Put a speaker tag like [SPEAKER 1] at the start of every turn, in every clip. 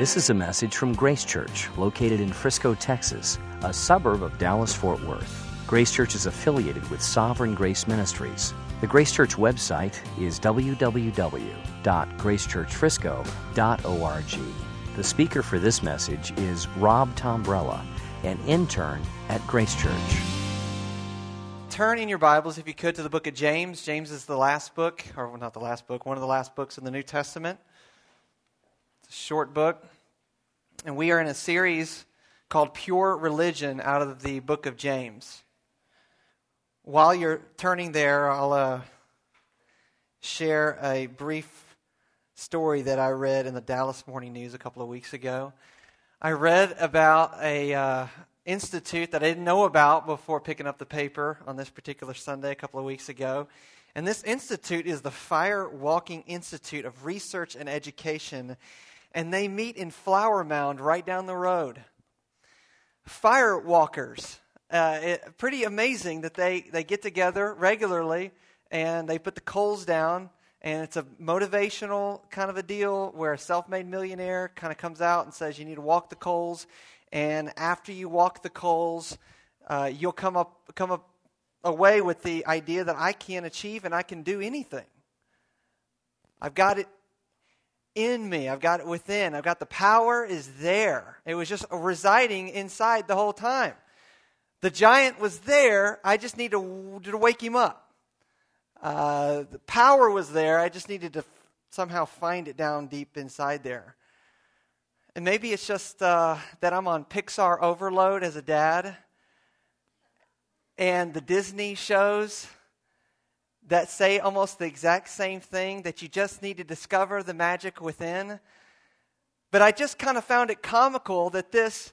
[SPEAKER 1] This is a message from Grace Church, located in Frisco, Texas, a suburb of Dallas Fort Worth. Grace Church is affiliated with Sovereign Grace Ministries. The Grace Church website is www.gracechurchfrisco.org. The speaker for this message is Rob Tombrella, an intern at Grace Church.
[SPEAKER 2] Turn in your Bibles, if you could, to the book of James. James is the last book, or not the last book, one of the last books in the New Testament. Short book. And we are in a series called Pure Religion out of the book of James. While you're turning there, I'll uh, share a brief story that I read in the Dallas Morning News a couple of weeks ago. I read about a uh, institute that I didn't know about before picking up the paper on this particular Sunday a couple of weeks ago. And this institute is the Fire Walking Institute of Research and Education, and they meet in Flower Mound right down the road. Fire walkers. Uh, it, pretty amazing that they, they get together regularly and they put the coals down and it's a motivational kind of a deal where a self-made millionaire kind of comes out and says you need to walk the coals and after you walk the coals uh, you'll come up come up away with the idea that i can achieve and i can do anything i've got it in me i've got it within i've got the power is there it was just residing inside the whole time the giant was there i just need to, to wake him up uh, the power was there. I just needed to somehow find it down deep inside there. And maybe it's just uh, that I'm on Pixar overload as a dad. And the Disney shows that say almost the exact same thing that you just need to discover the magic within. But I just kind of found it comical that this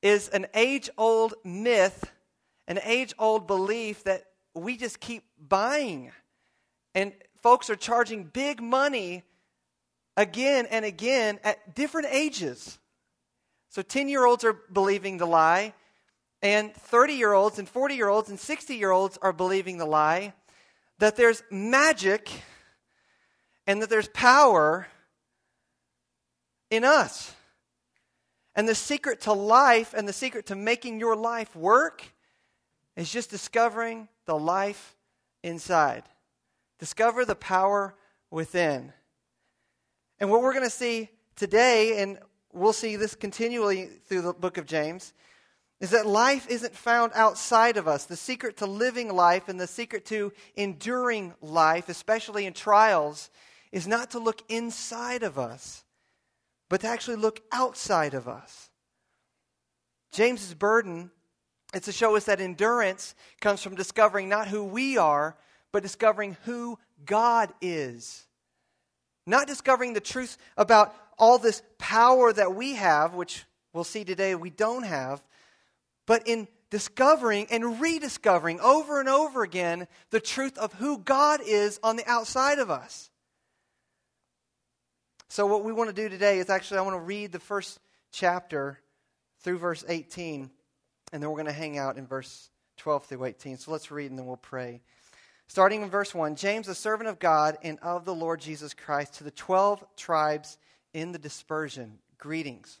[SPEAKER 2] is an age old myth, an age old belief that we just keep buying. And folks are charging big money again and again at different ages. So 10 year olds are believing the lie, and 30 year olds and 40 year olds and 60 year olds are believing the lie that there's magic and that there's power in us. And the secret to life and the secret to making your life work is just discovering the life inside. Discover the power within. And what we're going to see today, and we'll see this continually through the book of James, is that life isn't found outside of us. The secret to living life and the secret to enduring life, especially in trials, is not to look inside of us, but to actually look outside of us. James's burden is to show us that endurance comes from discovering not who we are, but discovering who God is. Not discovering the truth about all this power that we have, which we'll see today we don't have, but in discovering and rediscovering over and over again the truth of who God is on the outside of us. So, what we want to do today is actually, I want to read the first chapter through verse 18 and then we're going to hang out in verse 12 through 18. So let's read and then we'll pray. Starting in verse 1 James, a servant of God and of the Lord Jesus Christ, to the 12 tribes in the dispersion, greetings.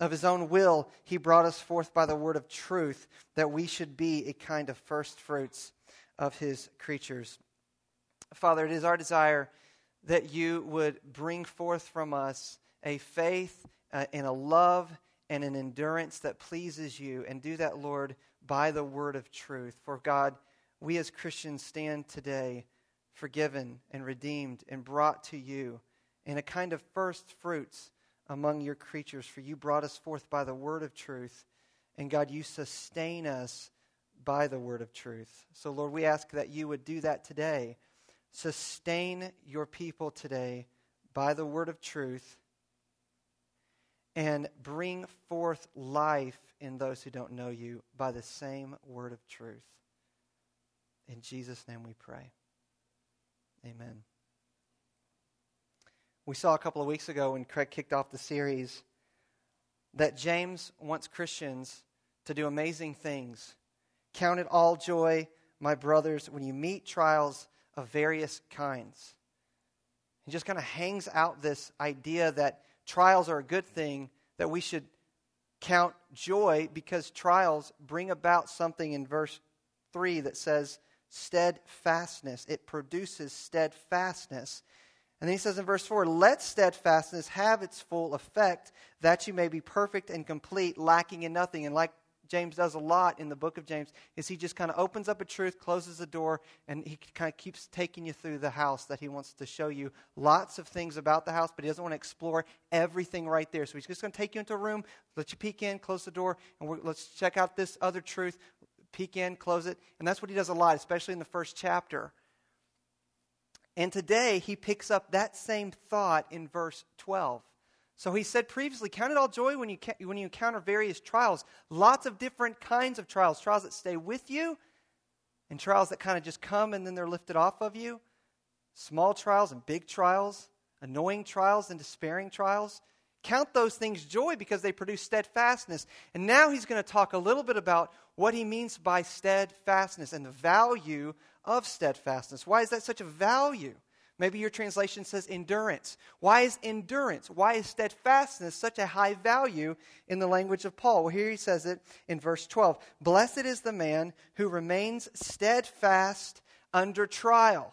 [SPEAKER 2] Of his own will, he brought us forth by the word of truth, that we should be a kind of first fruits of his creatures. Father, it is our desire that you would bring forth from us a faith uh, and a love and an endurance that pleases you. And do that, Lord, by the word of truth. For God, we as Christians stand today forgiven and redeemed and brought to you in a kind of first fruits among your creatures. For you brought us forth by the word of truth. And God, you sustain us by the word of truth. So, Lord, we ask that you would do that today. Sustain your people today by the word of truth and bring forth life in those who don't know you by the same word of truth. In Jesus' name we pray. Amen. We saw a couple of weeks ago when Craig kicked off the series that James wants Christians to do amazing things. Count it all joy, my brothers, when you meet trials of various kinds. He just kind of hangs out this idea that trials are a good thing, that we should count joy because trials bring about something in verse 3 that says steadfastness. It produces steadfastness. And then he says in verse 4 Let steadfastness have its full effect, that you may be perfect and complete, lacking in nothing. And like James does a lot in the book of James is he just kind of opens up a truth, closes the door, and he kind of keeps taking you through the house that he wants to show you lots of things about the house, but he doesn't want to explore everything right there. So he's just going to take you into a room, let you peek in, close the door, and let's check out this other truth, peek in, close it. And that's what he does a lot, especially in the first chapter. And today he picks up that same thought in verse 12. So he said previously, count it all joy when you, when you encounter various trials. Lots of different kinds of trials. Trials that stay with you, and trials that kind of just come and then they're lifted off of you. Small trials and big trials, annoying trials and despairing trials. Count those things joy because they produce steadfastness. And now he's going to talk a little bit about what he means by steadfastness and the value of steadfastness. Why is that such a value? Maybe your translation says endurance. Why is endurance? Why is steadfastness such a high value in the language of Paul? Well, here he says it in verse 12 Blessed is the man who remains steadfast under trial.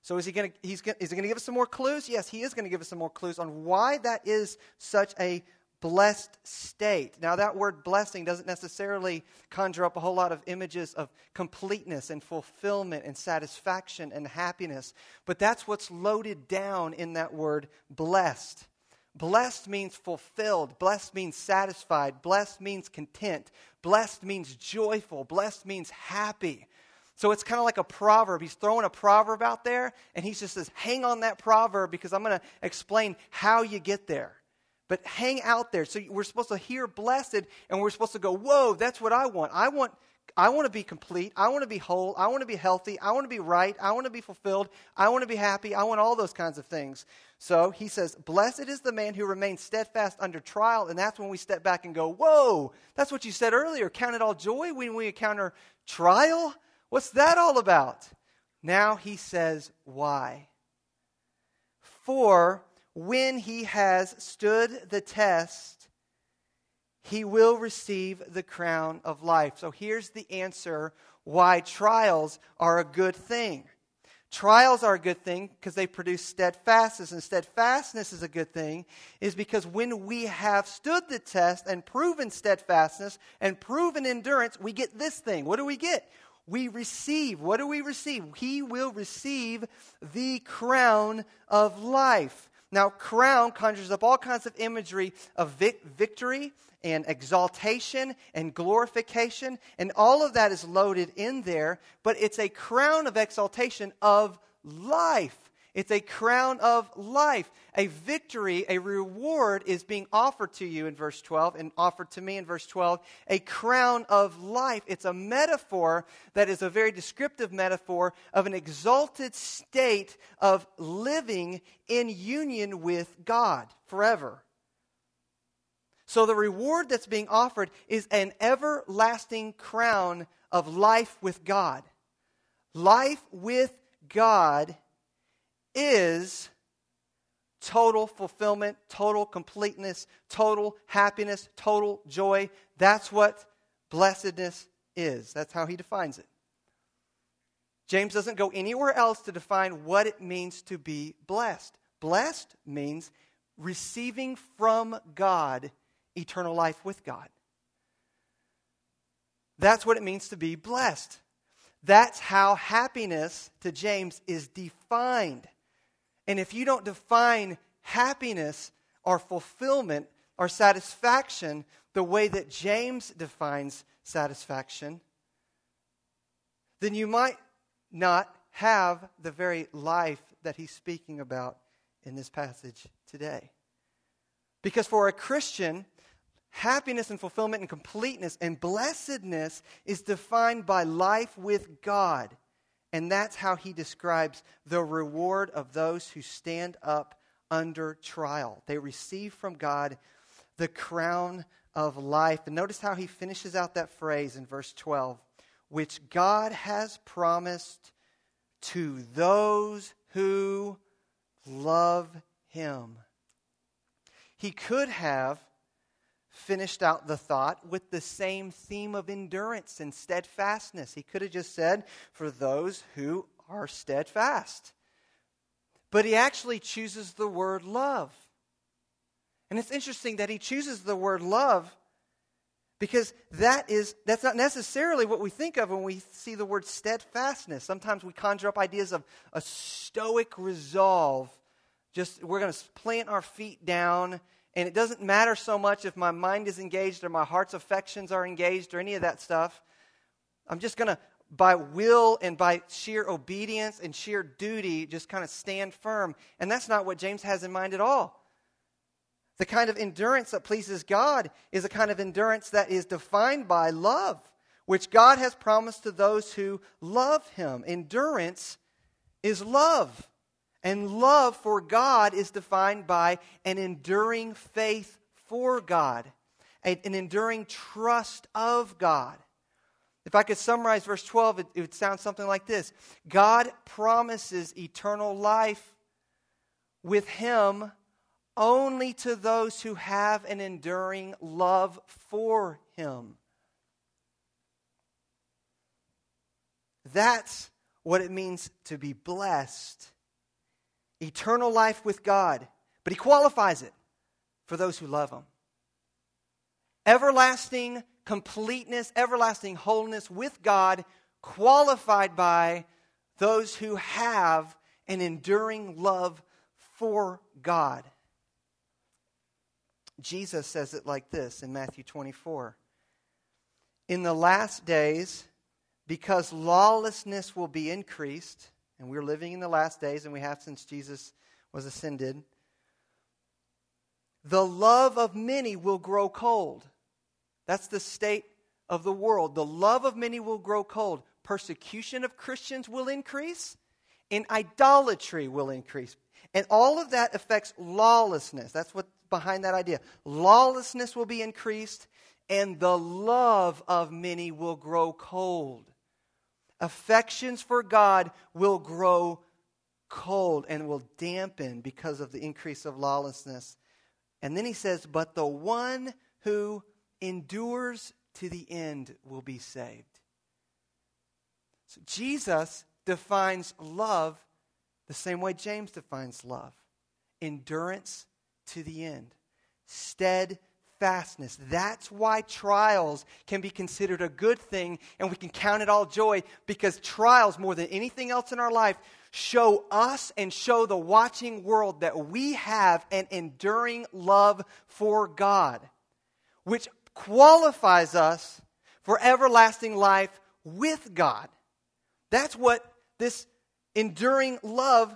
[SPEAKER 2] So is he going to he's going, is he going to give us some more clues? Yes, he is going to give us some more clues on why that is such a blessed state. Now, that word blessing doesn't necessarily conjure up a whole lot of images of completeness and fulfillment and satisfaction and happiness, but that's what's loaded down in that word blessed. Blessed means fulfilled. Blessed means satisfied. Blessed means content. Blessed means joyful. Blessed means happy. So it's kind of like a proverb. He's throwing a proverb out there, and he just says, hang on that proverb because I'm going to explain how you get there but hang out there. So we're supposed to hear blessed and we're supposed to go, whoa, that's what I want. I want. I want to be complete. I want to be whole. I want to be healthy. I want to be right. I want to be fulfilled. I want to be happy. I want all those kinds of things. So he says, Blessed is the man who remains steadfast under trial. And that's when we step back and go, Whoa, that's what you said earlier. Count it all joy when we encounter trial. What's that all about? Now he says, Why? For when he has stood the test, he will receive the crown of life. So here's the answer why trials are a good thing. Trials are a good thing because they produce steadfastness, and steadfastness is a good thing, is because when we have stood the test and proven steadfastness and proven endurance, we get this thing. What do we get? We receive. What do we receive? He will receive the crown of life. Now, crown conjures up all kinds of imagery of vic- victory and exaltation and glorification, and all of that is loaded in there, but it's a crown of exaltation of life. It's a crown of life. A victory, a reward is being offered to you in verse 12 and offered to me in verse 12. A crown of life. It's a metaphor that is a very descriptive metaphor of an exalted state of living in union with God forever. So the reward that's being offered is an everlasting crown of life with God. Life with God is total fulfillment, total completeness, total happiness, total joy. That's what blessedness is. That's how he defines it. James doesn't go anywhere else to define what it means to be blessed. Blessed means receiving from God eternal life with God. That's what it means to be blessed. That's how happiness to James is defined. And if you don't define happiness or fulfillment or satisfaction the way that James defines satisfaction, then you might not have the very life that he's speaking about in this passage today. Because for a Christian, happiness and fulfillment and completeness and blessedness is defined by life with God and that's how he describes the reward of those who stand up under trial. They receive from God the crown of life. And notice how he finishes out that phrase in verse 12 which God has promised to those who love him. He could have finished out the thought with the same theme of endurance and steadfastness. He could have just said, for those who are steadfast. But he actually chooses the word love. And it's interesting that he chooses the word love because that is that's not necessarily what we think of when we see the word steadfastness. Sometimes we conjure up ideas of a stoic resolve. Just we're going to plant our feet down and it doesn't matter so much if my mind is engaged or my heart's affections are engaged or any of that stuff. I'm just going to, by will and by sheer obedience and sheer duty, just kind of stand firm. And that's not what James has in mind at all. The kind of endurance that pleases God is a kind of endurance that is defined by love, which God has promised to those who love Him. Endurance is love. And love for God is defined by an enduring faith for God, an enduring trust of God. If I could summarize verse 12, it, it would sound something like this God promises eternal life with Him only to those who have an enduring love for Him. That's what it means to be blessed eternal life with God, but he qualifies it for those who love him. Everlasting completeness, everlasting wholeness with God, qualified by those who have an enduring love for God. Jesus says it like this in Matthew 24 In the last days, because lawlessness will be increased, and we're living in the last days, and we have since Jesus was ascended. The love of many will grow cold. That's the state of the world. The love of many will grow cold. Persecution of Christians will increase, and idolatry will increase. And all of that affects lawlessness. That's what's behind that idea. Lawlessness will be increased, and the love of many will grow cold affections for God will grow cold and will dampen because of the increase of lawlessness. And then he says, But the one who endures to the end will be saved. So Jesus defines love the same way James defines love endurance to the end, steadfast steadfastness. That's why trials can be considered a good thing and we can count it all joy because trials, more than anything else in our life, show us and show the watching world that we have an enduring love for God, which qualifies us for everlasting life with God. That's what this enduring love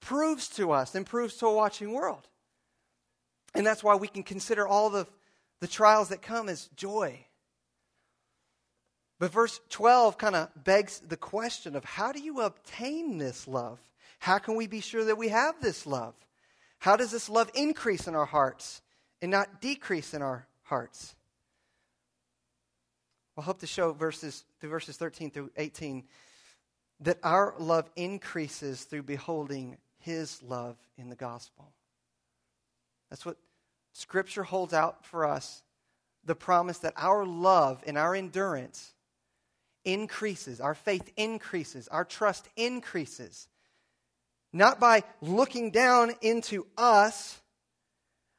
[SPEAKER 2] proves to us and proves to a watching world. And that's why we can consider all the, the trials that come as joy. But verse 12 kind of begs the question of how do you obtain this love? How can we be sure that we have this love? How does this love increase in our hearts and not decrease in our hearts? I'll hope to show verses through verses 13 through 18 that our love increases through beholding his love in the gospel. That's what Scripture holds out for us the promise that our love and our endurance increases, our faith increases, our trust increases. Not by looking down into us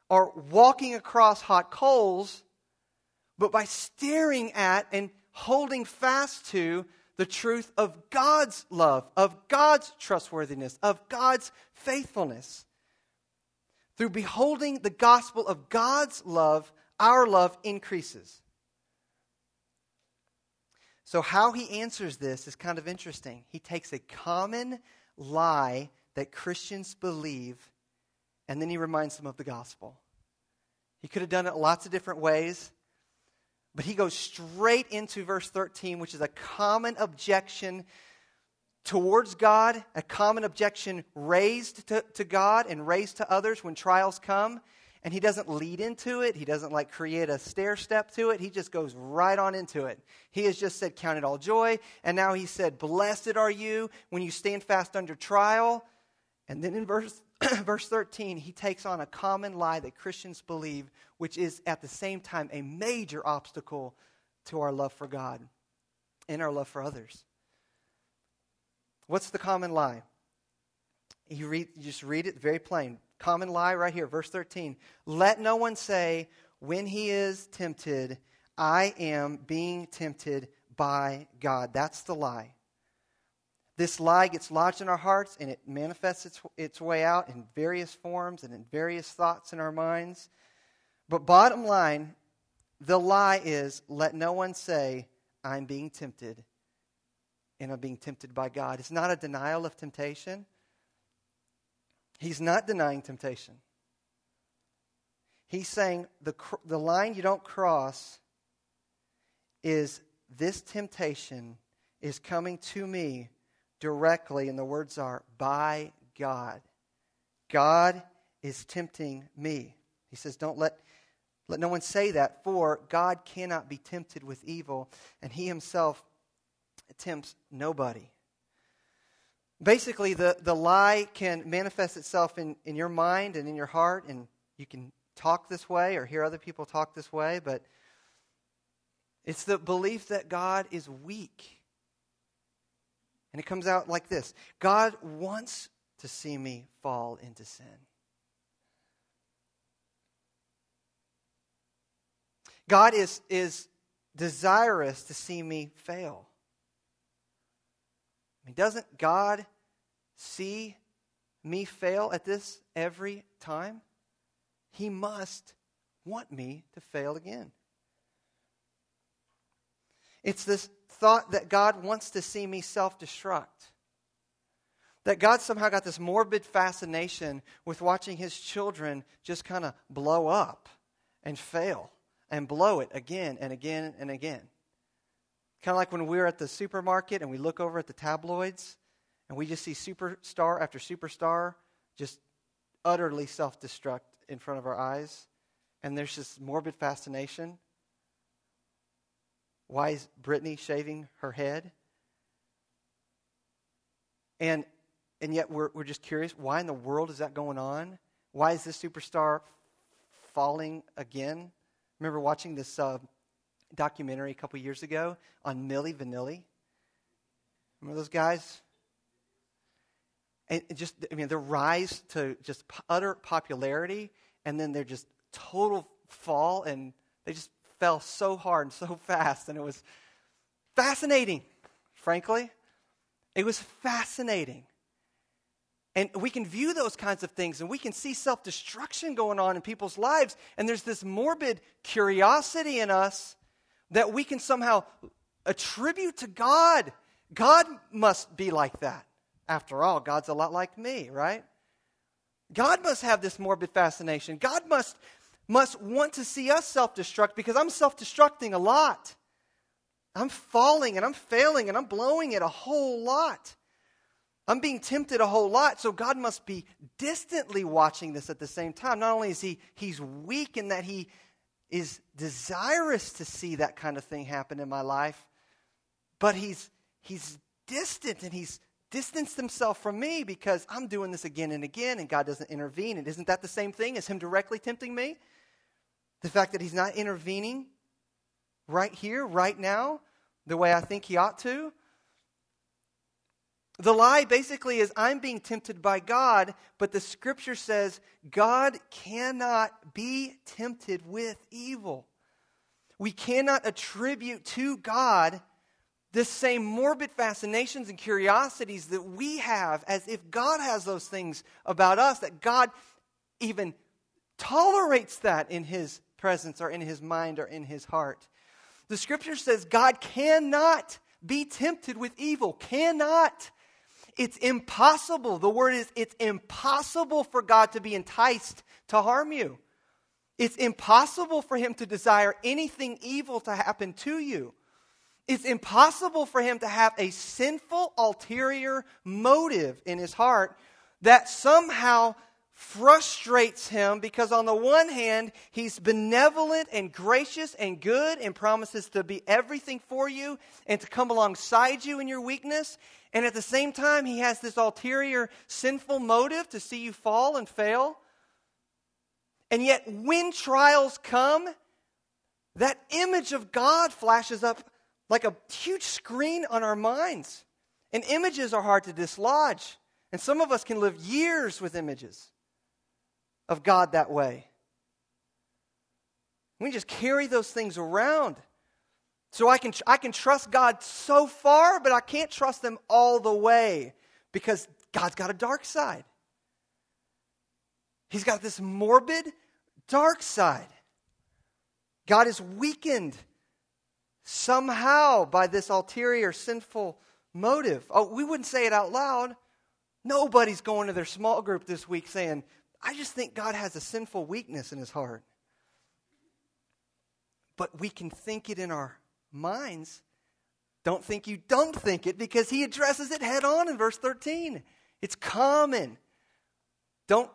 [SPEAKER 2] or walking across hot coals, but by staring at and holding fast to the truth of God's love, of God's trustworthiness, of God's faithfulness. Through beholding the gospel of God's love, our love increases. So, how he answers this is kind of interesting. He takes a common lie that Christians believe, and then he reminds them of the gospel. He could have done it lots of different ways. But he goes straight into verse 13, which is a common objection towards God, a common objection raised to, to God and raised to others when trials come. And he doesn't lead into it. He doesn't like create a stair step to it. He just goes right on into it. He has just said, Count it all joy. And now he said, Blessed are you when you stand fast under trial. And then in verse verse 13, he takes on a common lie that Christians believe, which is at the same time a major obstacle to our love for God and our love for others. What's the common lie? You, read, you just read it very plain. Common lie right here, verse 13. Let no one say, when he is tempted, I am being tempted by God. That's the lie. This lie gets lodged in our hearts and it manifests its, its way out in various forms and in various thoughts in our minds. But bottom line, the lie is let no one say, I'm being tempted and I'm being tempted by God. It's not a denial of temptation. He's not denying temptation. He's saying the, the line you don't cross is this temptation is coming to me directly, and the words are, by God. God is tempting me. He says, Don't let, let no one say that, for God cannot be tempted with evil, and he himself tempts nobody. Basically, the, the lie can manifest itself in, in your mind and in your heart, and you can talk this way or hear other people talk this way, but it's the belief that God is weak and it comes out like this God wants to see me fall into sin. God is, is desirous to see me fail. Doesn't God see me fail at this every time? He must want me to fail again. It's this thought that God wants to see me self destruct. That God somehow got this morbid fascination with watching his children just kind of blow up and fail and blow it again and again and again. Kind of like when we're at the supermarket and we look over at the tabloids and we just see superstar after superstar just utterly self destruct in front of our eyes. And there's this morbid fascination why is Britney shaving her head? And, and yet we're, we're just curious why in the world is that going on? Why is this superstar falling again? Remember watching this uh, documentary a couple years ago on Milli Vanilli? Remember those guys? And just, I mean, their rise to just utter popularity, and then their just total fall, and they just fell so hard and so fast, and it was fascinating, frankly. It was fascinating. And we can view those kinds of things and we can see self destruction going on in people's lives. And there's this morbid curiosity in us that we can somehow attribute to God. God must be like that. After all, God's a lot like me, right? God must have this morbid fascination. God must, must want to see us self destruct because I'm self destructing a lot. I'm falling and I'm failing and I'm blowing it a whole lot. I'm being tempted a whole lot, so God must be distantly watching this at the same time. Not only is he he's weak in that he is desirous to see that kind of thing happen in my life, but he's he's distant and he's distanced himself from me because I'm doing this again and again and God doesn't intervene. And isn't that the same thing as him directly tempting me? The fact that he's not intervening right here, right now, the way I think he ought to. The lie basically is I'm being tempted by God, but the scripture says God cannot be tempted with evil. We cannot attribute to God the same morbid fascinations and curiosities that we have, as if God has those things about us, that God even tolerates that in His presence or in His mind or in His heart. The scripture says God cannot be tempted with evil, cannot. It's impossible. The word is it's impossible for God to be enticed to harm you. It's impossible for him to desire anything evil to happen to you. It's impossible for him to have a sinful, ulterior motive in his heart that somehow frustrates him because, on the one hand, he's benevolent and gracious and good and promises to be everything for you and to come alongside you in your weakness. And at the same time, he has this ulterior sinful motive to see you fall and fail. And yet, when trials come, that image of God flashes up like a huge screen on our minds. And images are hard to dislodge. And some of us can live years with images of God that way. We just carry those things around. So I can, I can trust God so far, but I can't trust them all the way because God's got a dark side. He's got this morbid, dark side. God is weakened somehow by this ulterior sinful motive. Oh, we wouldn't say it out loud. Nobody's going to their small group this week saying, I just think God has a sinful weakness in his heart. But we can think it in our minds. Don't think you don't think it because he addresses it head on in verse 13. It's common. Don't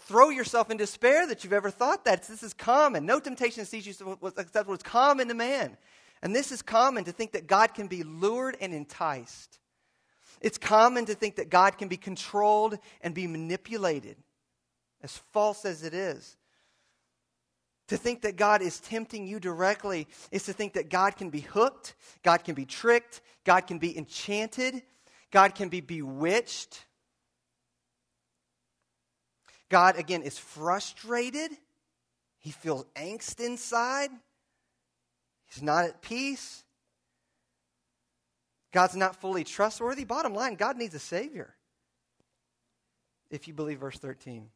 [SPEAKER 2] throw yourself in despair that you've ever thought that. This is common. No temptation sees you except what's common to man. And this is common to think that God can be lured and enticed. It's common to think that God can be controlled and be manipulated, as false as it is. To think that God is tempting you directly is to think that God can be hooked, God can be tricked, God can be enchanted, God can be bewitched. God, again, is frustrated. He feels angst inside. He's not at peace. God's not fully trustworthy. Bottom line, God needs a Savior. If you believe verse 13.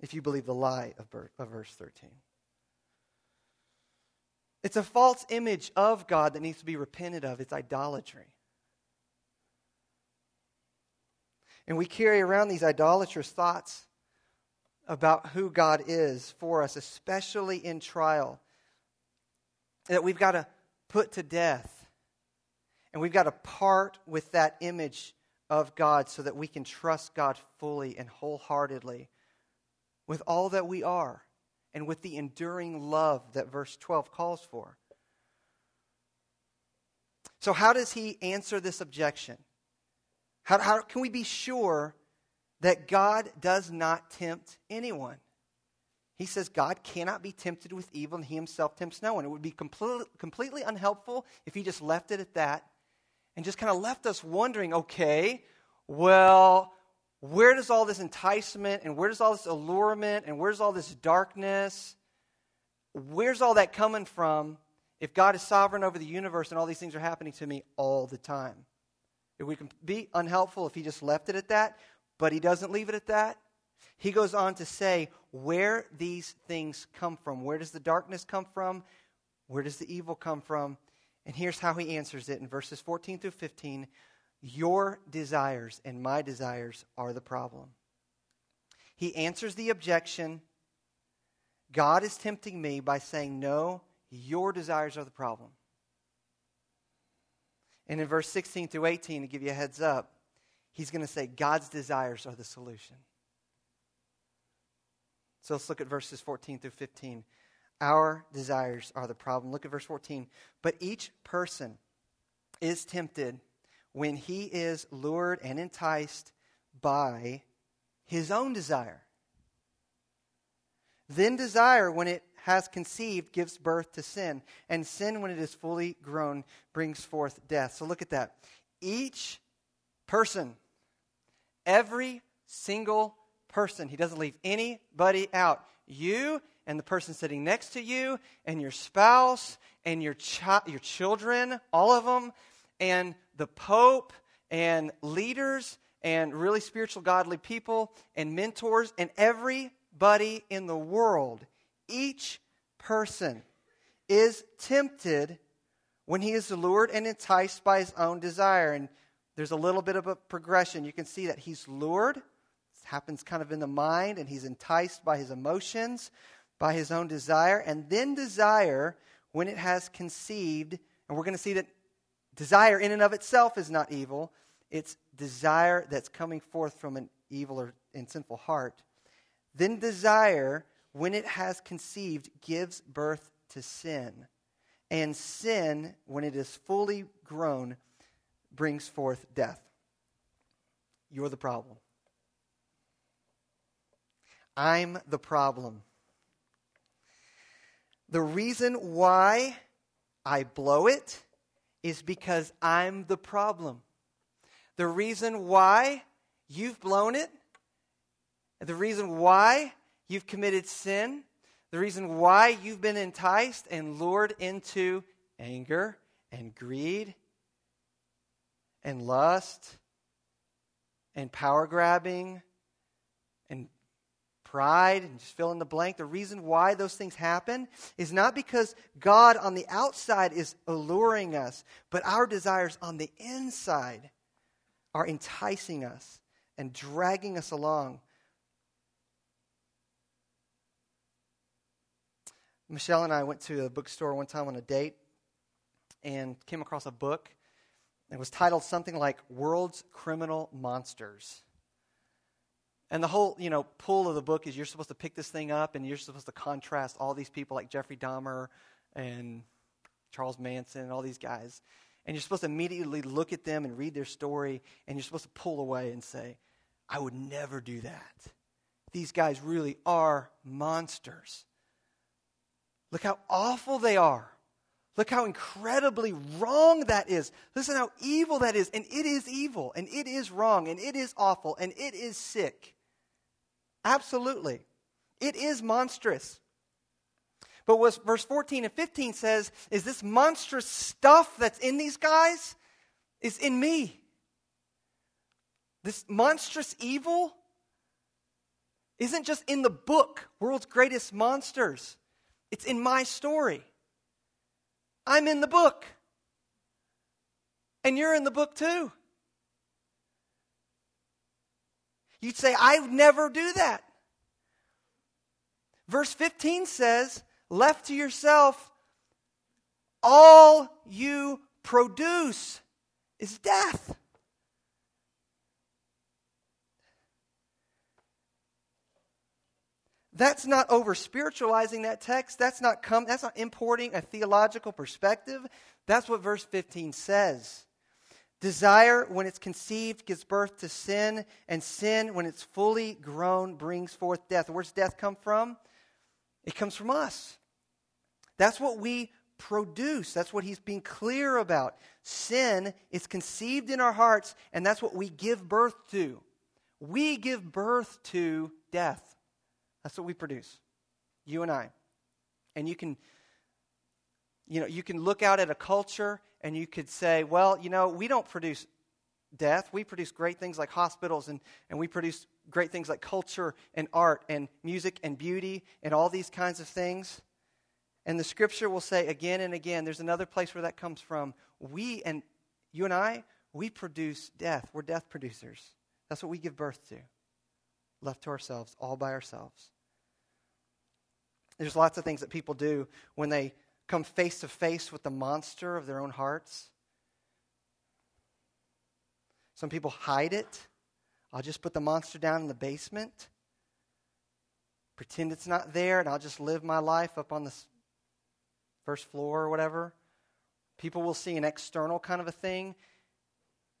[SPEAKER 2] If you believe the lie of, verse 13. It's a false image of God that needs to be repented of. It's idolatry. And we carry around these idolatrous thoughts about who God is for us, especially in trial, that we've got to put to death. And we've got to part with that image of God so that we can trust God fully and wholeheartedly with all that we are and with the enduring love that verse 12 calls for. So, how does he answer this objection? How, how can we be sure that God does not tempt anyone? He says God cannot be tempted with evil, and he himself tempts no one. It would be completely, completely unhelpful if he just left it at that and just kind of left us wondering okay, well, where does all this enticement and where does all this allurement and where's all this darkness? Where's all that coming from if God is sovereign over the universe and all these things are happening to me all the time? It would be unhelpful if he just left it at that, but he doesn't leave it at that. He goes on to say where these things come from. Where does the darkness come from? Where does the evil come from? And here's how he answers it in verses 14 through 15 Your desires and my desires are the problem. He answers the objection God is tempting me by saying, No, your desires are the problem. And in verse 16 through 18, to give you a heads up, he's going to say, God's desires are the solution. So let's look at verses 14 through 15. Our desires are the problem. Look at verse 14. But each person is tempted when he is lured and enticed by his own desire. Then desire, when it has conceived, gives birth to sin. And sin, when it is fully grown, brings forth death. So look at that. Each person, every single person, he doesn't leave anybody out. You and the person sitting next to you, and your spouse, and your, chi- your children, all of them, and the Pope, and leaders, and really spiritual, godly people, and mentors, and everybody in the world, each person is tempted when he is lured and enticed by his own desire. And there's a little bit of a progression. You can see that he's lured, this happens kind of in the mind, and he's enticed by his emotions by his own desire, and then desire, when it has conceived, and we're going to see that desire in and of itself is not evil, it's desire that's coming forth from an evil or and sinful heart. Then desire, when it has conceived, gives birth to sin. And sin, when it is fully grown, brings forth death. You're the problem. I'm the problem. The reason why I blow it is because I'm the problem. The reason why you've blown it, the reason why you've committed sin, the reason why you've been enticed and lured into anger and greed and lust and power grabbing pride and just fill in the blank. The reason why those things happen is not because God on the outside is alluring us, but our desires on the inside are enticing us and dragging us along. Michelle and I went to a bookstore one time on a date and came across a book. It was titled something like World's Criminal Monsters. And the whole, you know, pull of the book is you're supposed to pick this thing up and you're supposed to contrast all these people like Jeffrey Dahmer and Charles Manson and all these guys. And you're supposed to immediately look at them and read their story and you're supposed to pull away and say, I would never do that. These guys really are monsters. Look how awful they are. Look how incredibly wrong that is. Listen how evil that is. And it is evil, and it is wrong, and it is awful, and it is sick. Absolutely. It is monstrous. But what verse 14 and 15 says is this monstrous stuff that's in these guys is in me. This monstrous evil isn't just in the book, World's Greatest Monsters. It's in my story. I'm in the book. And you're in the book too. You'd say, I would never do that. Verse 15 says, left to yourself, all you produce is death. That's not over spiritualizing that text. That's not come, that's not importing a theological perspective. That's what verse 15 says. Desire, when it's conceived, gives birth to sin, and sin, when it's fully grown, brings forth death. Where's death come from? It comes from us. That's what we produce. That's what he's being clear about. Sin is conceived in our hearts, and that's what we give birth to. We give birth to death. That's what we produce, you and I. And you can, you know, you can look out at a culture and you could say, well, you know, we don't produce death. We produce great things like hospitals, and, and we produce great things like culture and art and music and beauty and all these kinds of things. And the scripture will say again and again, there's another place where that comes from. We and you and I, we produce death. We're death producers. That's what we give birth to, left to ourselves, all by ourselves. There's lots of things that people do when they come face to face with the monster of their own hearts. Some people hide it. I'll just put the monster down in the basement, pretend it's not there, and I'll just live my life up on the first floor or whatever. People will see an external kind of a thing.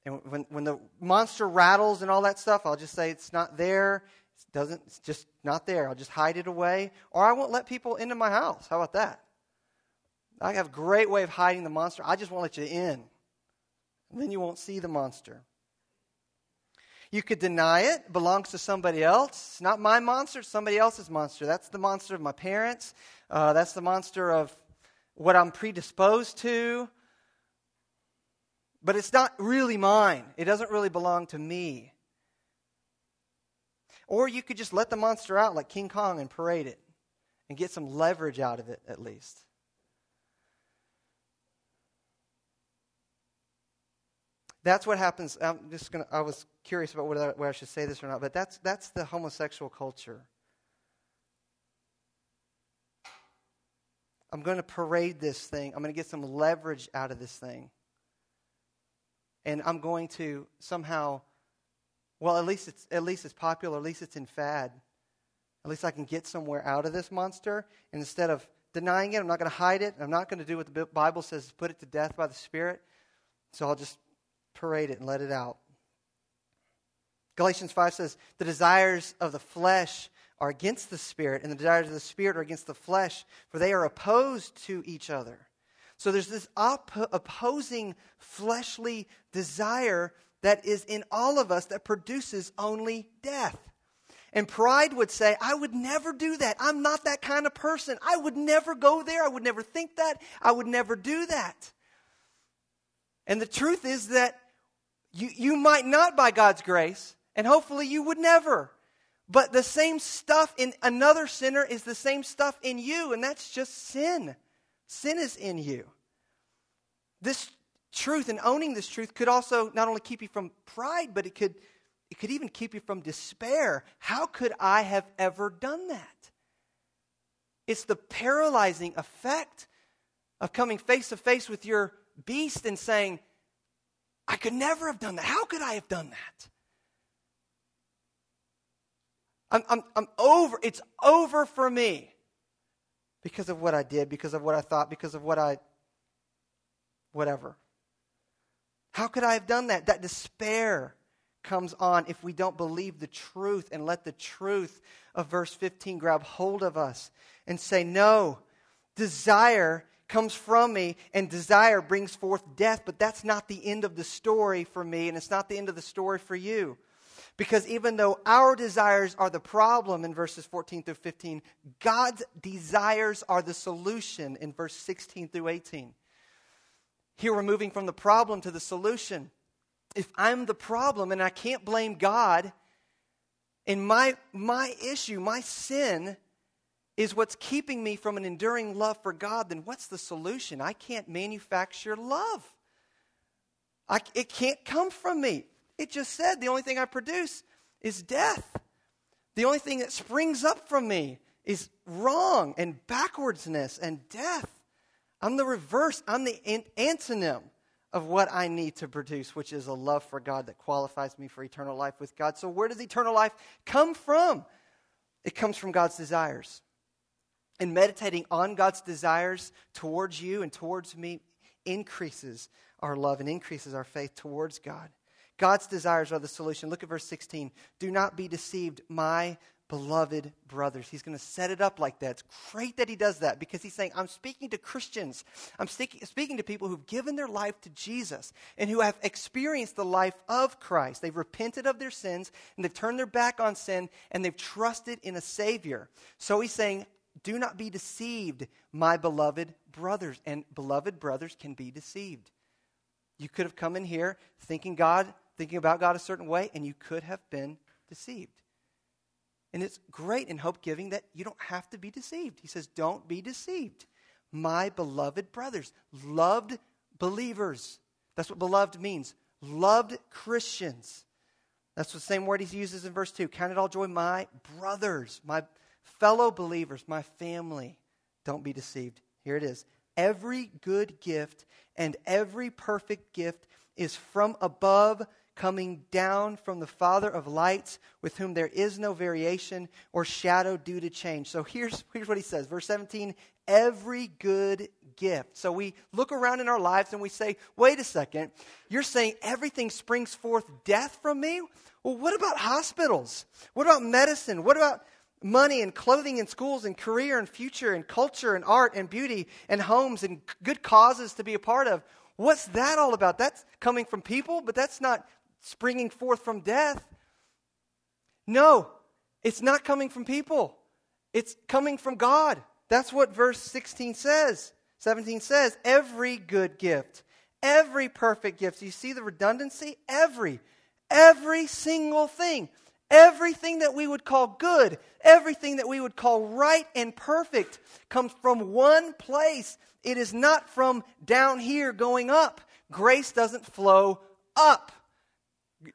[SPEAKER 2] And when, when the monster rattles and all that stuff, I'll just say it's not there. Doesn't, it's just not there. I'll just hide it away. Or I won't let people into my house. How about that? I have a great way of hiding the monster. I just won't let you in. And then you won't see the monster. You could deny it, it belongs to somebody else. It's not my monster, it's somebody else's monster. That's the monster of my parents. Uh, that's the monster of what I'm predisposed to. But it's not really mine. It doesn't really belong to me. Or you could just let the monster out like King Kong and parade it and get some leverage out of it at least. That's what happens. I'm just gonna. I was curious about whether, whether I should say this or not, but that's that's the homosexual culture. I'm going to parade this thing. I'm going to get some leverage out of this thing. And I'm going to somehow, well, at least it's, at least it's popular, at least it's in fad. At least I can get somewhere out of this monster. And instead of denying it, I'm not going to hide it. I'm not going to do what the Bible says, put it to death by the Spirit. So I'll just parade it and let it out. Galatians 5 says, The desires of the flesh are against the Spirit, and the desires of the Spirit are against the flesh, for they are opposed to each other. So there's this op- opposing fleshly desire that is in all of us that produces only death. And pride would say, I would never do that. I'm not that kind of person. I would never go there. I would never think that. I would never do that. And the truth is that you, you might not by God's grace, and hopefully you would never. But the same stuff in another sinner is the same stuff in you, and that's just sin. Sin is in you. This truth and owning this truth could also not only keep you from pride, but it could, it could even keep you from despair. How could I have ever done that? It's the paralyzing effect of coming face to face with your beast and saying, I could never have done that. How could I have done that? I'm, I'm, I'm over. It's over for me because of what I did, because of what I thought, because of what I, whatever. How could I have done that? That despair comes on if we don't believe the truth and let the truth of verse 15 grab hold of us and say, No, desire comes from me, and desire brings forth death, but that's not the end of the story for me, and it's not the end of the story for you. Because even though our desires are the problem in verses 14 through 15, God's desires are the solution in verse 16 through 18. Here we're moving from the problem to the solution. If I'm the problem and I can't blame God, and my, my issue, my sin, is what's keeping me from an enduring love for God, then what's the solution? I can't manufacture love. I, it can't come from me. It just said the only thing I produce is death. The only thing that springs up from me is wrong and backwardsness and death. I'm the reverse, I'm the antonym of what I need to produce, which is a love for God that qualifies me for eternal life with God. So, where does eternal life come from? It comes from God's desires. And meditating on God's desires towards you and towards me increases our love and increases our faith towards God. God's desires are the solution. Look at verse 16. Do not be deceived, my beloved brothers. He's going to set it up like that. It's great that he does that because he's saying, I'm speaking to Christians. I'm speaking to people who've given their life to Jesus and who have experienced the life of Christ. They've repented of their sins and they've turned their back on sin and they've trusted in a Savior. So he's saying, do not be deceived, my beloved brothers. And beloved brothers can be deceived. You could have come in here thinking God thinking about God a certain way, and you could have been deceived. And it's great in hope giving that you don't have to be deceived. He says, Don't be deceived. My beloved brothers, loved believers. That's what beloved means. Loved Christians. That's the same word he uses in verse 2. Count it all joy, my brothers, my fellow believers, my family. Don't be deceived. Here it is. Every good gift and every perfect gift is from above coming down from the Father of lights, with whom there is no variation or shadow due to change. So here's, here's what he says. Verse 17 every good gift. So we look around in our lives and we say, wait a second, you're saying everything springs forth death from me? Well, what about hospitals? What about medicine? What about money and clothing and schools and career and future and culture and art and beauty and homes and good causes to be a part of? What's that all about? That's coming from people, but that's not springing forth from death. No, it's not coming from people. It's coming from God. That's what verse 16 says. 17 says, every good gift, every perfect gift. You see the redundancy? Every, every single thing, everything that we would call good, everything that we would call right and perfect comes from one place. It is not from down here going up. Grace doesn't flow up.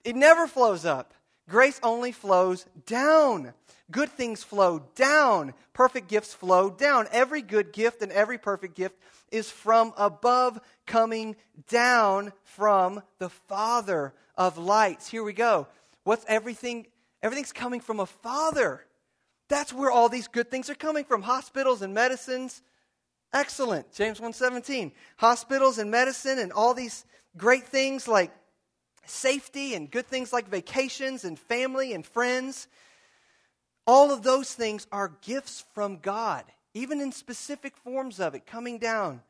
[SPEAKER 2] It never flows up. Grace only flows down. Good things flow down. Perfect gifts flow down. Every good gift and every perfect gift is from above, coming down from the Father of lights. Here we go. What's everything? Everything's coming from a Father. That's where all these good things are coming from. Hospitals and medicines. Excellent. James 1:17. Hospitals and medicine and all these great things like safety and good things like vacations and family and friends. All of those things are gifts from God, even in specific forms of it, coming down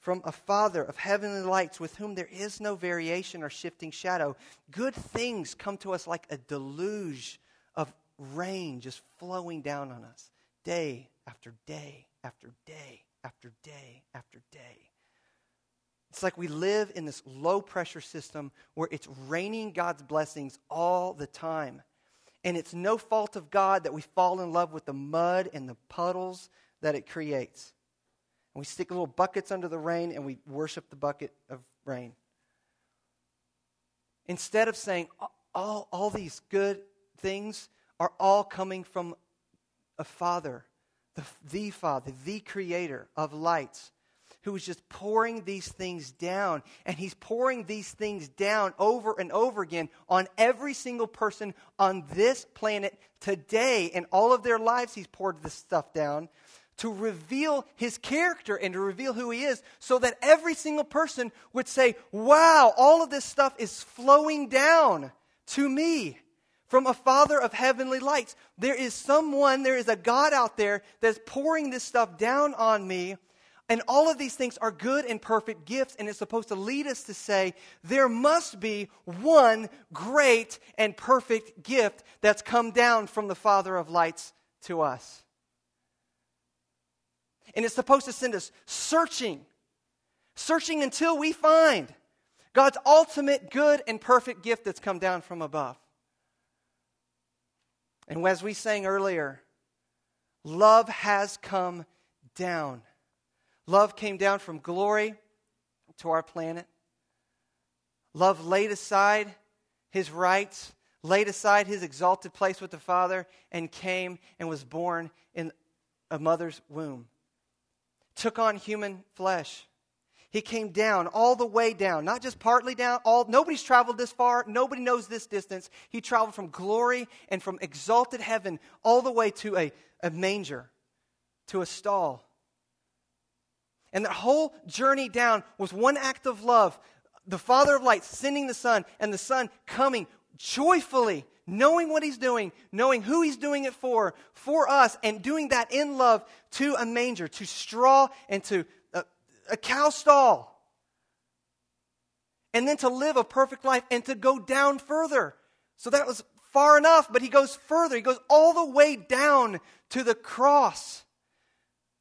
[SPEAKER 2] from a Father of heavenly lights with whom there is no variation or shifting shadow. Good things come to us like a deluge of rain just flowing down on us day after day after day after day after day. It's like we live in this low pressure system where it's raining God's blessings all the time. And it's no fault of God that we fall in love with the mud and the puddles that it creates. And we stick little buckets under the rain and we worship the bucket of rain. Instead of saying, all, all these good things are all coming from a Father, the, the Father, the Creator of lights who is just pouring these things down. And he's pouring these things down over and over again on every single person on this planet today. In all of their lives, he's poured this stuff down to reveal his character and to reveal who he is so that every single person would say, Wow, all of this stuff is flowing down to me from a Father of heavenly lights. There is someone, there is a God out there that's pouring this stuff down on me and all of these things are good and perfect gifts, and it's supposed to lead us to say there must be one great and perfect gift that's come down from the Father of lights to us. And it's supposed to send us searching, searching until we find God's ultimate good and perfect gift that's come down from above. And as we sang earlier, love has come down. Love came down from glory to our planet. Love laid aside his rights, laid aside his exalted place with the Father, and came and was born in a mother's womb. Took on human flesh. He came down, all the way down, not just partly down. All nobody's traveled this far. Nobody knows this distance. He traveled from glory and from exalted heaven all the way to a, a manger, to a stall and that whole journey down was one act of love. The Father of light sending the Son, and the Son coming joyfully, knowing what He's doing, knowing who He's doing it for, for us, and doing that in love to a manger, to straw, and to a, a cow stall. And then to live a perfect life and to go down further. So that was far enough, but He goes further. He goes all the way down to the cross,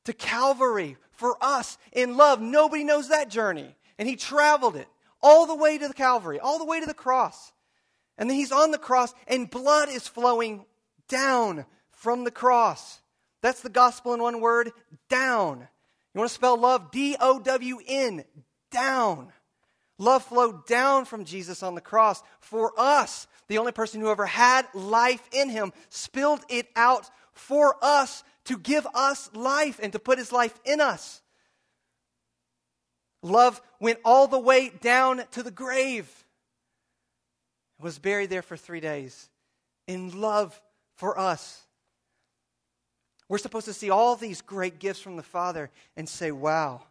[SPEAKER 2] to Calvary, for us in love. Nobody knows that journey. And he traveled it all the way to the Calvary, all the way to the cross And then he's on the cross, and blood is flowing down from the cross. That's the gospel in one word down. You want to spell love? D O W N, down. Love flowed down from Jesus on the cross for us. The only person who ever had life in him spilled it out for us to give us life and to put his life in us. Love went all the way down to the grave, was buried there for three days in love for us. We're supposed to see all these great gifts from the Father and say, wow,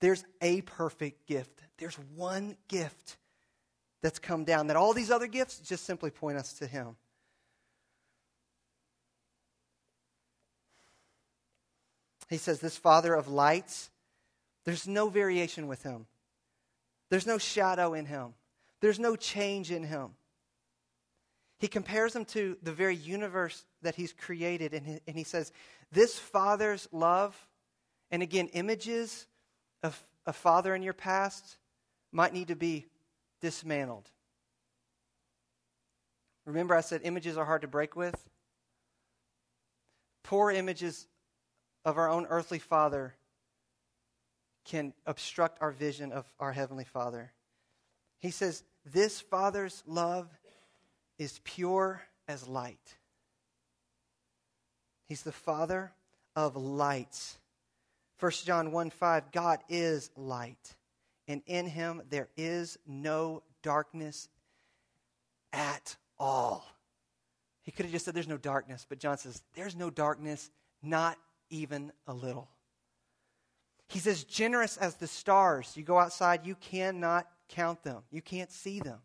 [SPEAKER 2] there's a perfect gift. There's one gift that's come down, that all these other gifts just simply point us to Him. He says, This Father of lights, there's no variation with Him, there's no shadow in Him, there's no change in Him. He compares him to the very universe that he's created, and he, and he says, This Father's love, and again, images of a father in your past might need to be dismantled. Remember, I said images are hard to break with? Poor images of our own earthly father can obstruct our vision of our heavenly father. He says, This father's love is pure as light. He's the Father of lights. 1 John 1 5, God is light, and in him there is no darkness at all. He could have just said there's no darkness, but John says there's no darkness, not even a little. He's as generous as the stars. You go outside, you cannot count them, you can't see them.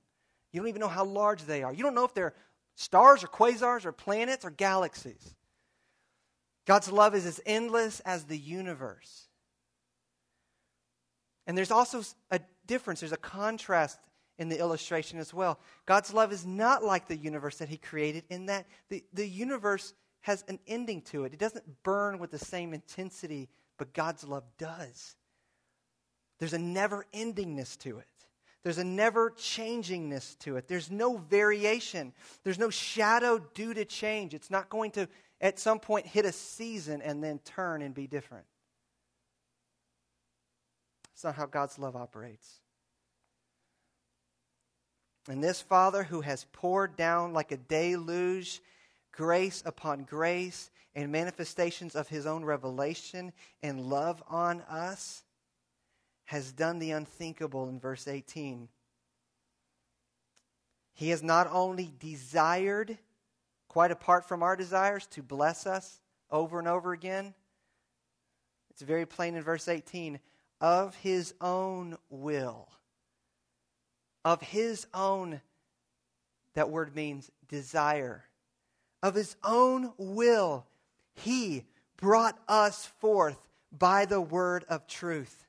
[SPEAKER 2] You don't even know how large they are. You don't know if they're stars or quasars or planets or galaxies. God's love is as endless as the universe. And there's also a difference, there's a contrast in the illustration as well. God's love is not like the universe that He created, in that the, the universe has an ending to it. It doesn't burn with the same intensity, but God's love does. There's a never endingness to it. There's a never changingness to it. There's no variation. There's no shadow due to change. It's not going to, at some point, hit a season and then turn and be different. It's not how God's love operates. And this Father who has poured down like a deluge grace upon grace and manifestations of his own revelation and love on us has done the unthinkable in verse 18. He has not only desired, quite apart from our desires, to bless us over and over again. It's very plain in verse 18 of his own will. Of his own, that word means desire. Of his own will, he brought us forth by the word of truth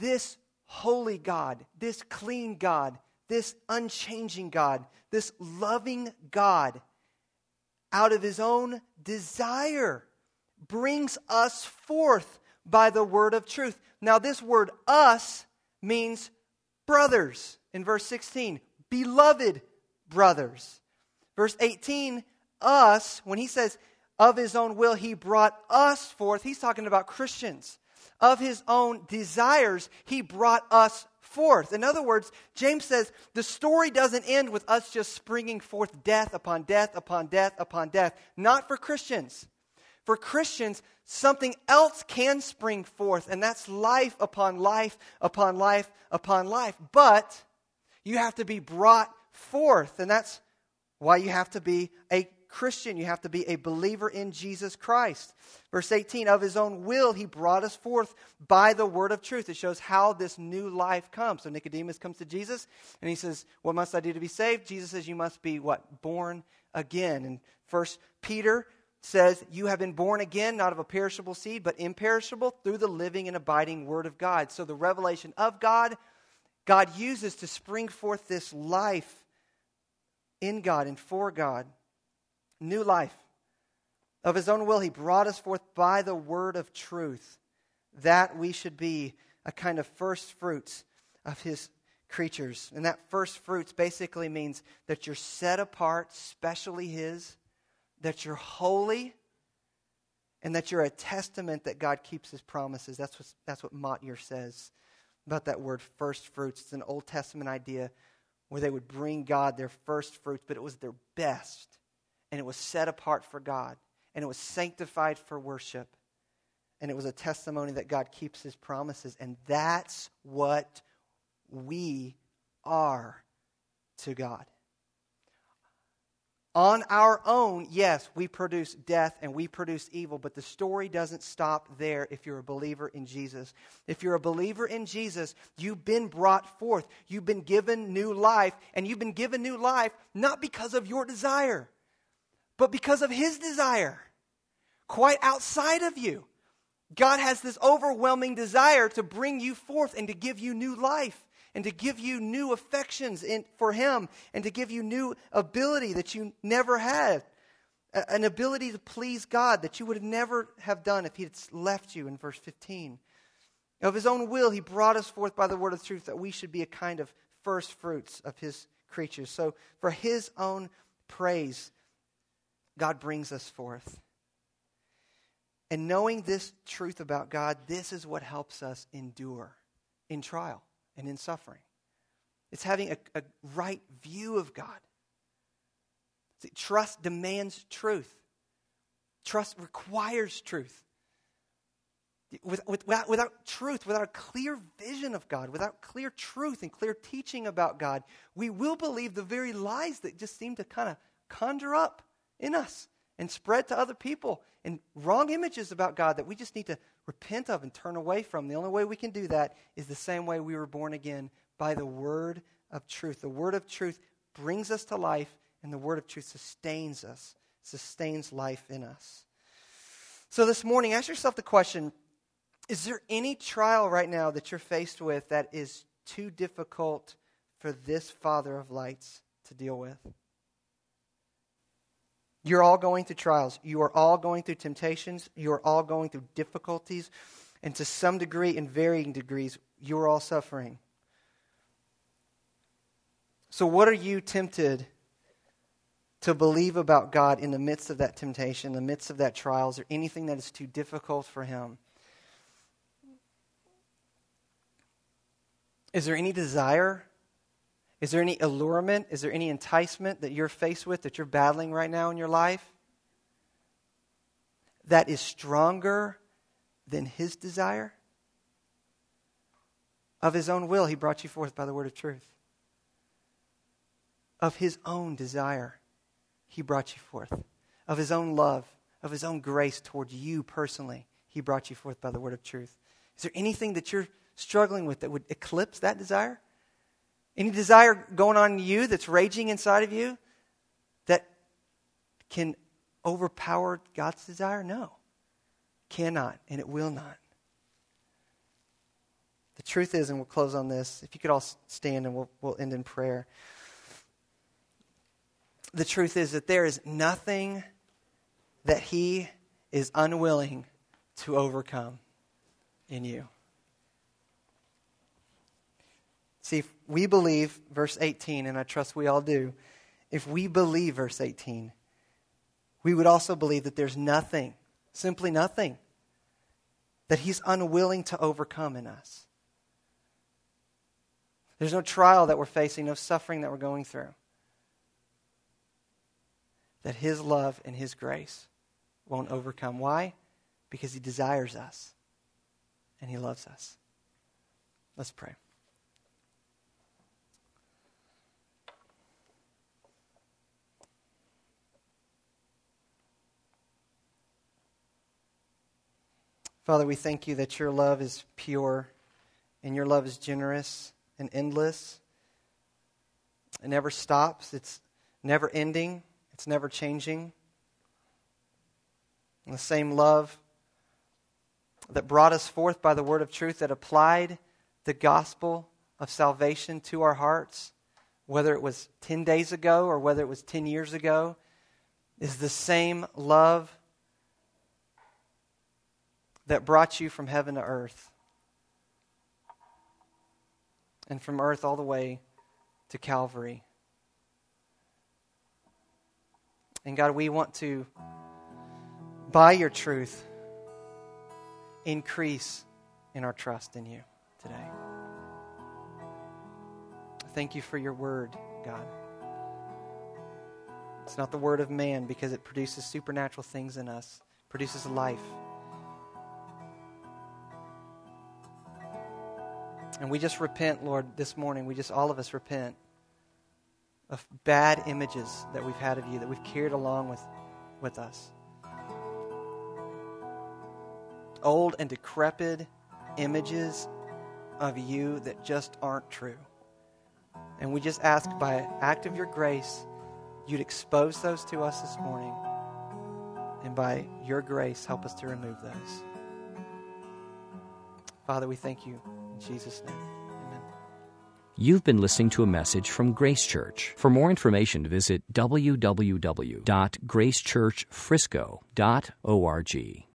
[SPEAKER 2] this holy God, this clean God, this unchanging God, this loving God, out of his own desire, brings us forth by the word of truth. Now, this word us means brothers in verse 16, beloved brothers. Verse 18, us, when he says, of his own will, he brought us forth, he's talking about Christians of his own desires, he brought us forth. In other words, James says the story doesn't end with us just springing forth death upon death upon death upon death. Not for Christians. For Christians, something else can spring forth, and that's life upon life upon life upon life. But you have to be brought forth, and that's why you have to be a Christian. You have to be a believer in Jesus Christ. Verse 18, of his own will, he brought us forth by the word of truth. It shows how this new life comes. So Nicodemus comes to Jesus and he says, What must I do to be saved? Jesus says, You must be what? Born again. And first Peter says, You have been born again, not of a perishable seed, but imperishable through the living and abiding word of God. So the revelation of God, God uses to spring forth this life in God and for God new life. Of his own will, he brought us forth by the word of truth, that we should be a kind of first fruits of his creatures. And that first fruits basically means that you're set apart, specially His, that you're holy, and that you're a testament that God keeps His promises. That's what, that's what Motyer says about that word first fruits. It's an Old Testament idea where they would bring God their first fruits, but it was their best, and it was set apart for God, and it was sanctified for worship. And it was a testimony that God keeps his promises. And that's what we are to God. On our own, yes, we produce death and we produce evil, but the story doesn't stop there if you're a believer in Jesus. If you're a believer in Jesus, you've been brought forth. You've been given new life, and you've been given new life not because of your desire, but because of His desire, quite outside of you. God has this overwhelming desire to bring you forth and to give you new life and to give you new affections in, for Him and to give you new ability that you never had. An ability to please God that you would have never have done if He had left you in verse 15. Of His own will, He brought us forth by the word of truth that we should be a kind of first fruits of His creatures. So, for His own praise, God brings us forth. And knowing this truth about God, this is what helps us endure in trial and in suffering. It's having a, a right view of God. See, trust demands truth, trust requires truth. With, with, without, without truth, without a clear vision of God, without clear truth and clear teaching about God, we will believe the very lies that just seem to kind of conjure up in us and spread to other people and wrong images about God that we just need to repent of and turn away from. The only way we can do that is the same way we were born again by the word of truth. The word of truth brings us to life, and the word of truth sustains us, sustains life in us. So this morning, ask yourself the question Is there any trial right now that you're faced with that is too difficult for this Father of lights to deal with? You're all going through trials. You are all going through temptations. You are all going through difficulties. And to some degree, in varying degrees, you are all suffering. So, what are you tempted to believe about God in the midst of that temptation, in the midst of that trial? Is there anything that is too difficult for Him? Is there any desire is there any allurement? Is there any enticement that you're faced with, that you're battling right now in your life? That is stronger than his desire? Of his own will, he brought you forth by the word of truth. Of his own desire, he brought you forth. Of his own love, of his own grace towards you personally, he brought you forth by the word of truth. Is there anything that you're struggling with that would eclipse that desire? Any desire going on in you that's raging inside of you that can overpower God's desire? No. Cannot, and it will not. The truth is, and we'll close on this, if you could all stand and we'll, we'll end in prayer. The truth is that there is nothing that He is unwilling to overcome in you. See, if we believe verse 18, and I trust we all do, if we believe verse 18, we would also believe that there's nothing, simply nothing, that He's unwilling to overcome in us. There's no trial that we're facing, no suffering that we're going through. That His love and His grace won't overcome. Why? Because He desires us and He loves us. Let's pray. Father, we thank you that your love is pure and your love is generous and endless. It never stops, it's never ending, it's never changing. And the same love that brought us forth by the word of truth, that applied the gospel of salvation to our hearts, whether it was 10 days ago or whether it was 10 years ago, is the same love that brought you from heaven to earth. and from earth all the way to Calvary. And God, we want to, by your truth, increase in our trust in you today. Thank you for your word, God. It's not the word of man because it produces supernatural things in us, produces life. And we just repent, Lord, this morning. We just, all of us, repent of bad images that we've had of you, that we've carried along with, with us. Old and decrepit images of you that just aren't true. And we just ask by act of your grace, you'd expose those to us this morning. And by your grace, help us to remove those. Father, we thank you. Jesus' name. Amen.
[SPEAKER 1] You've been listening to a message from Grace Church. For more information, visit www.gracechurchfrisco.org.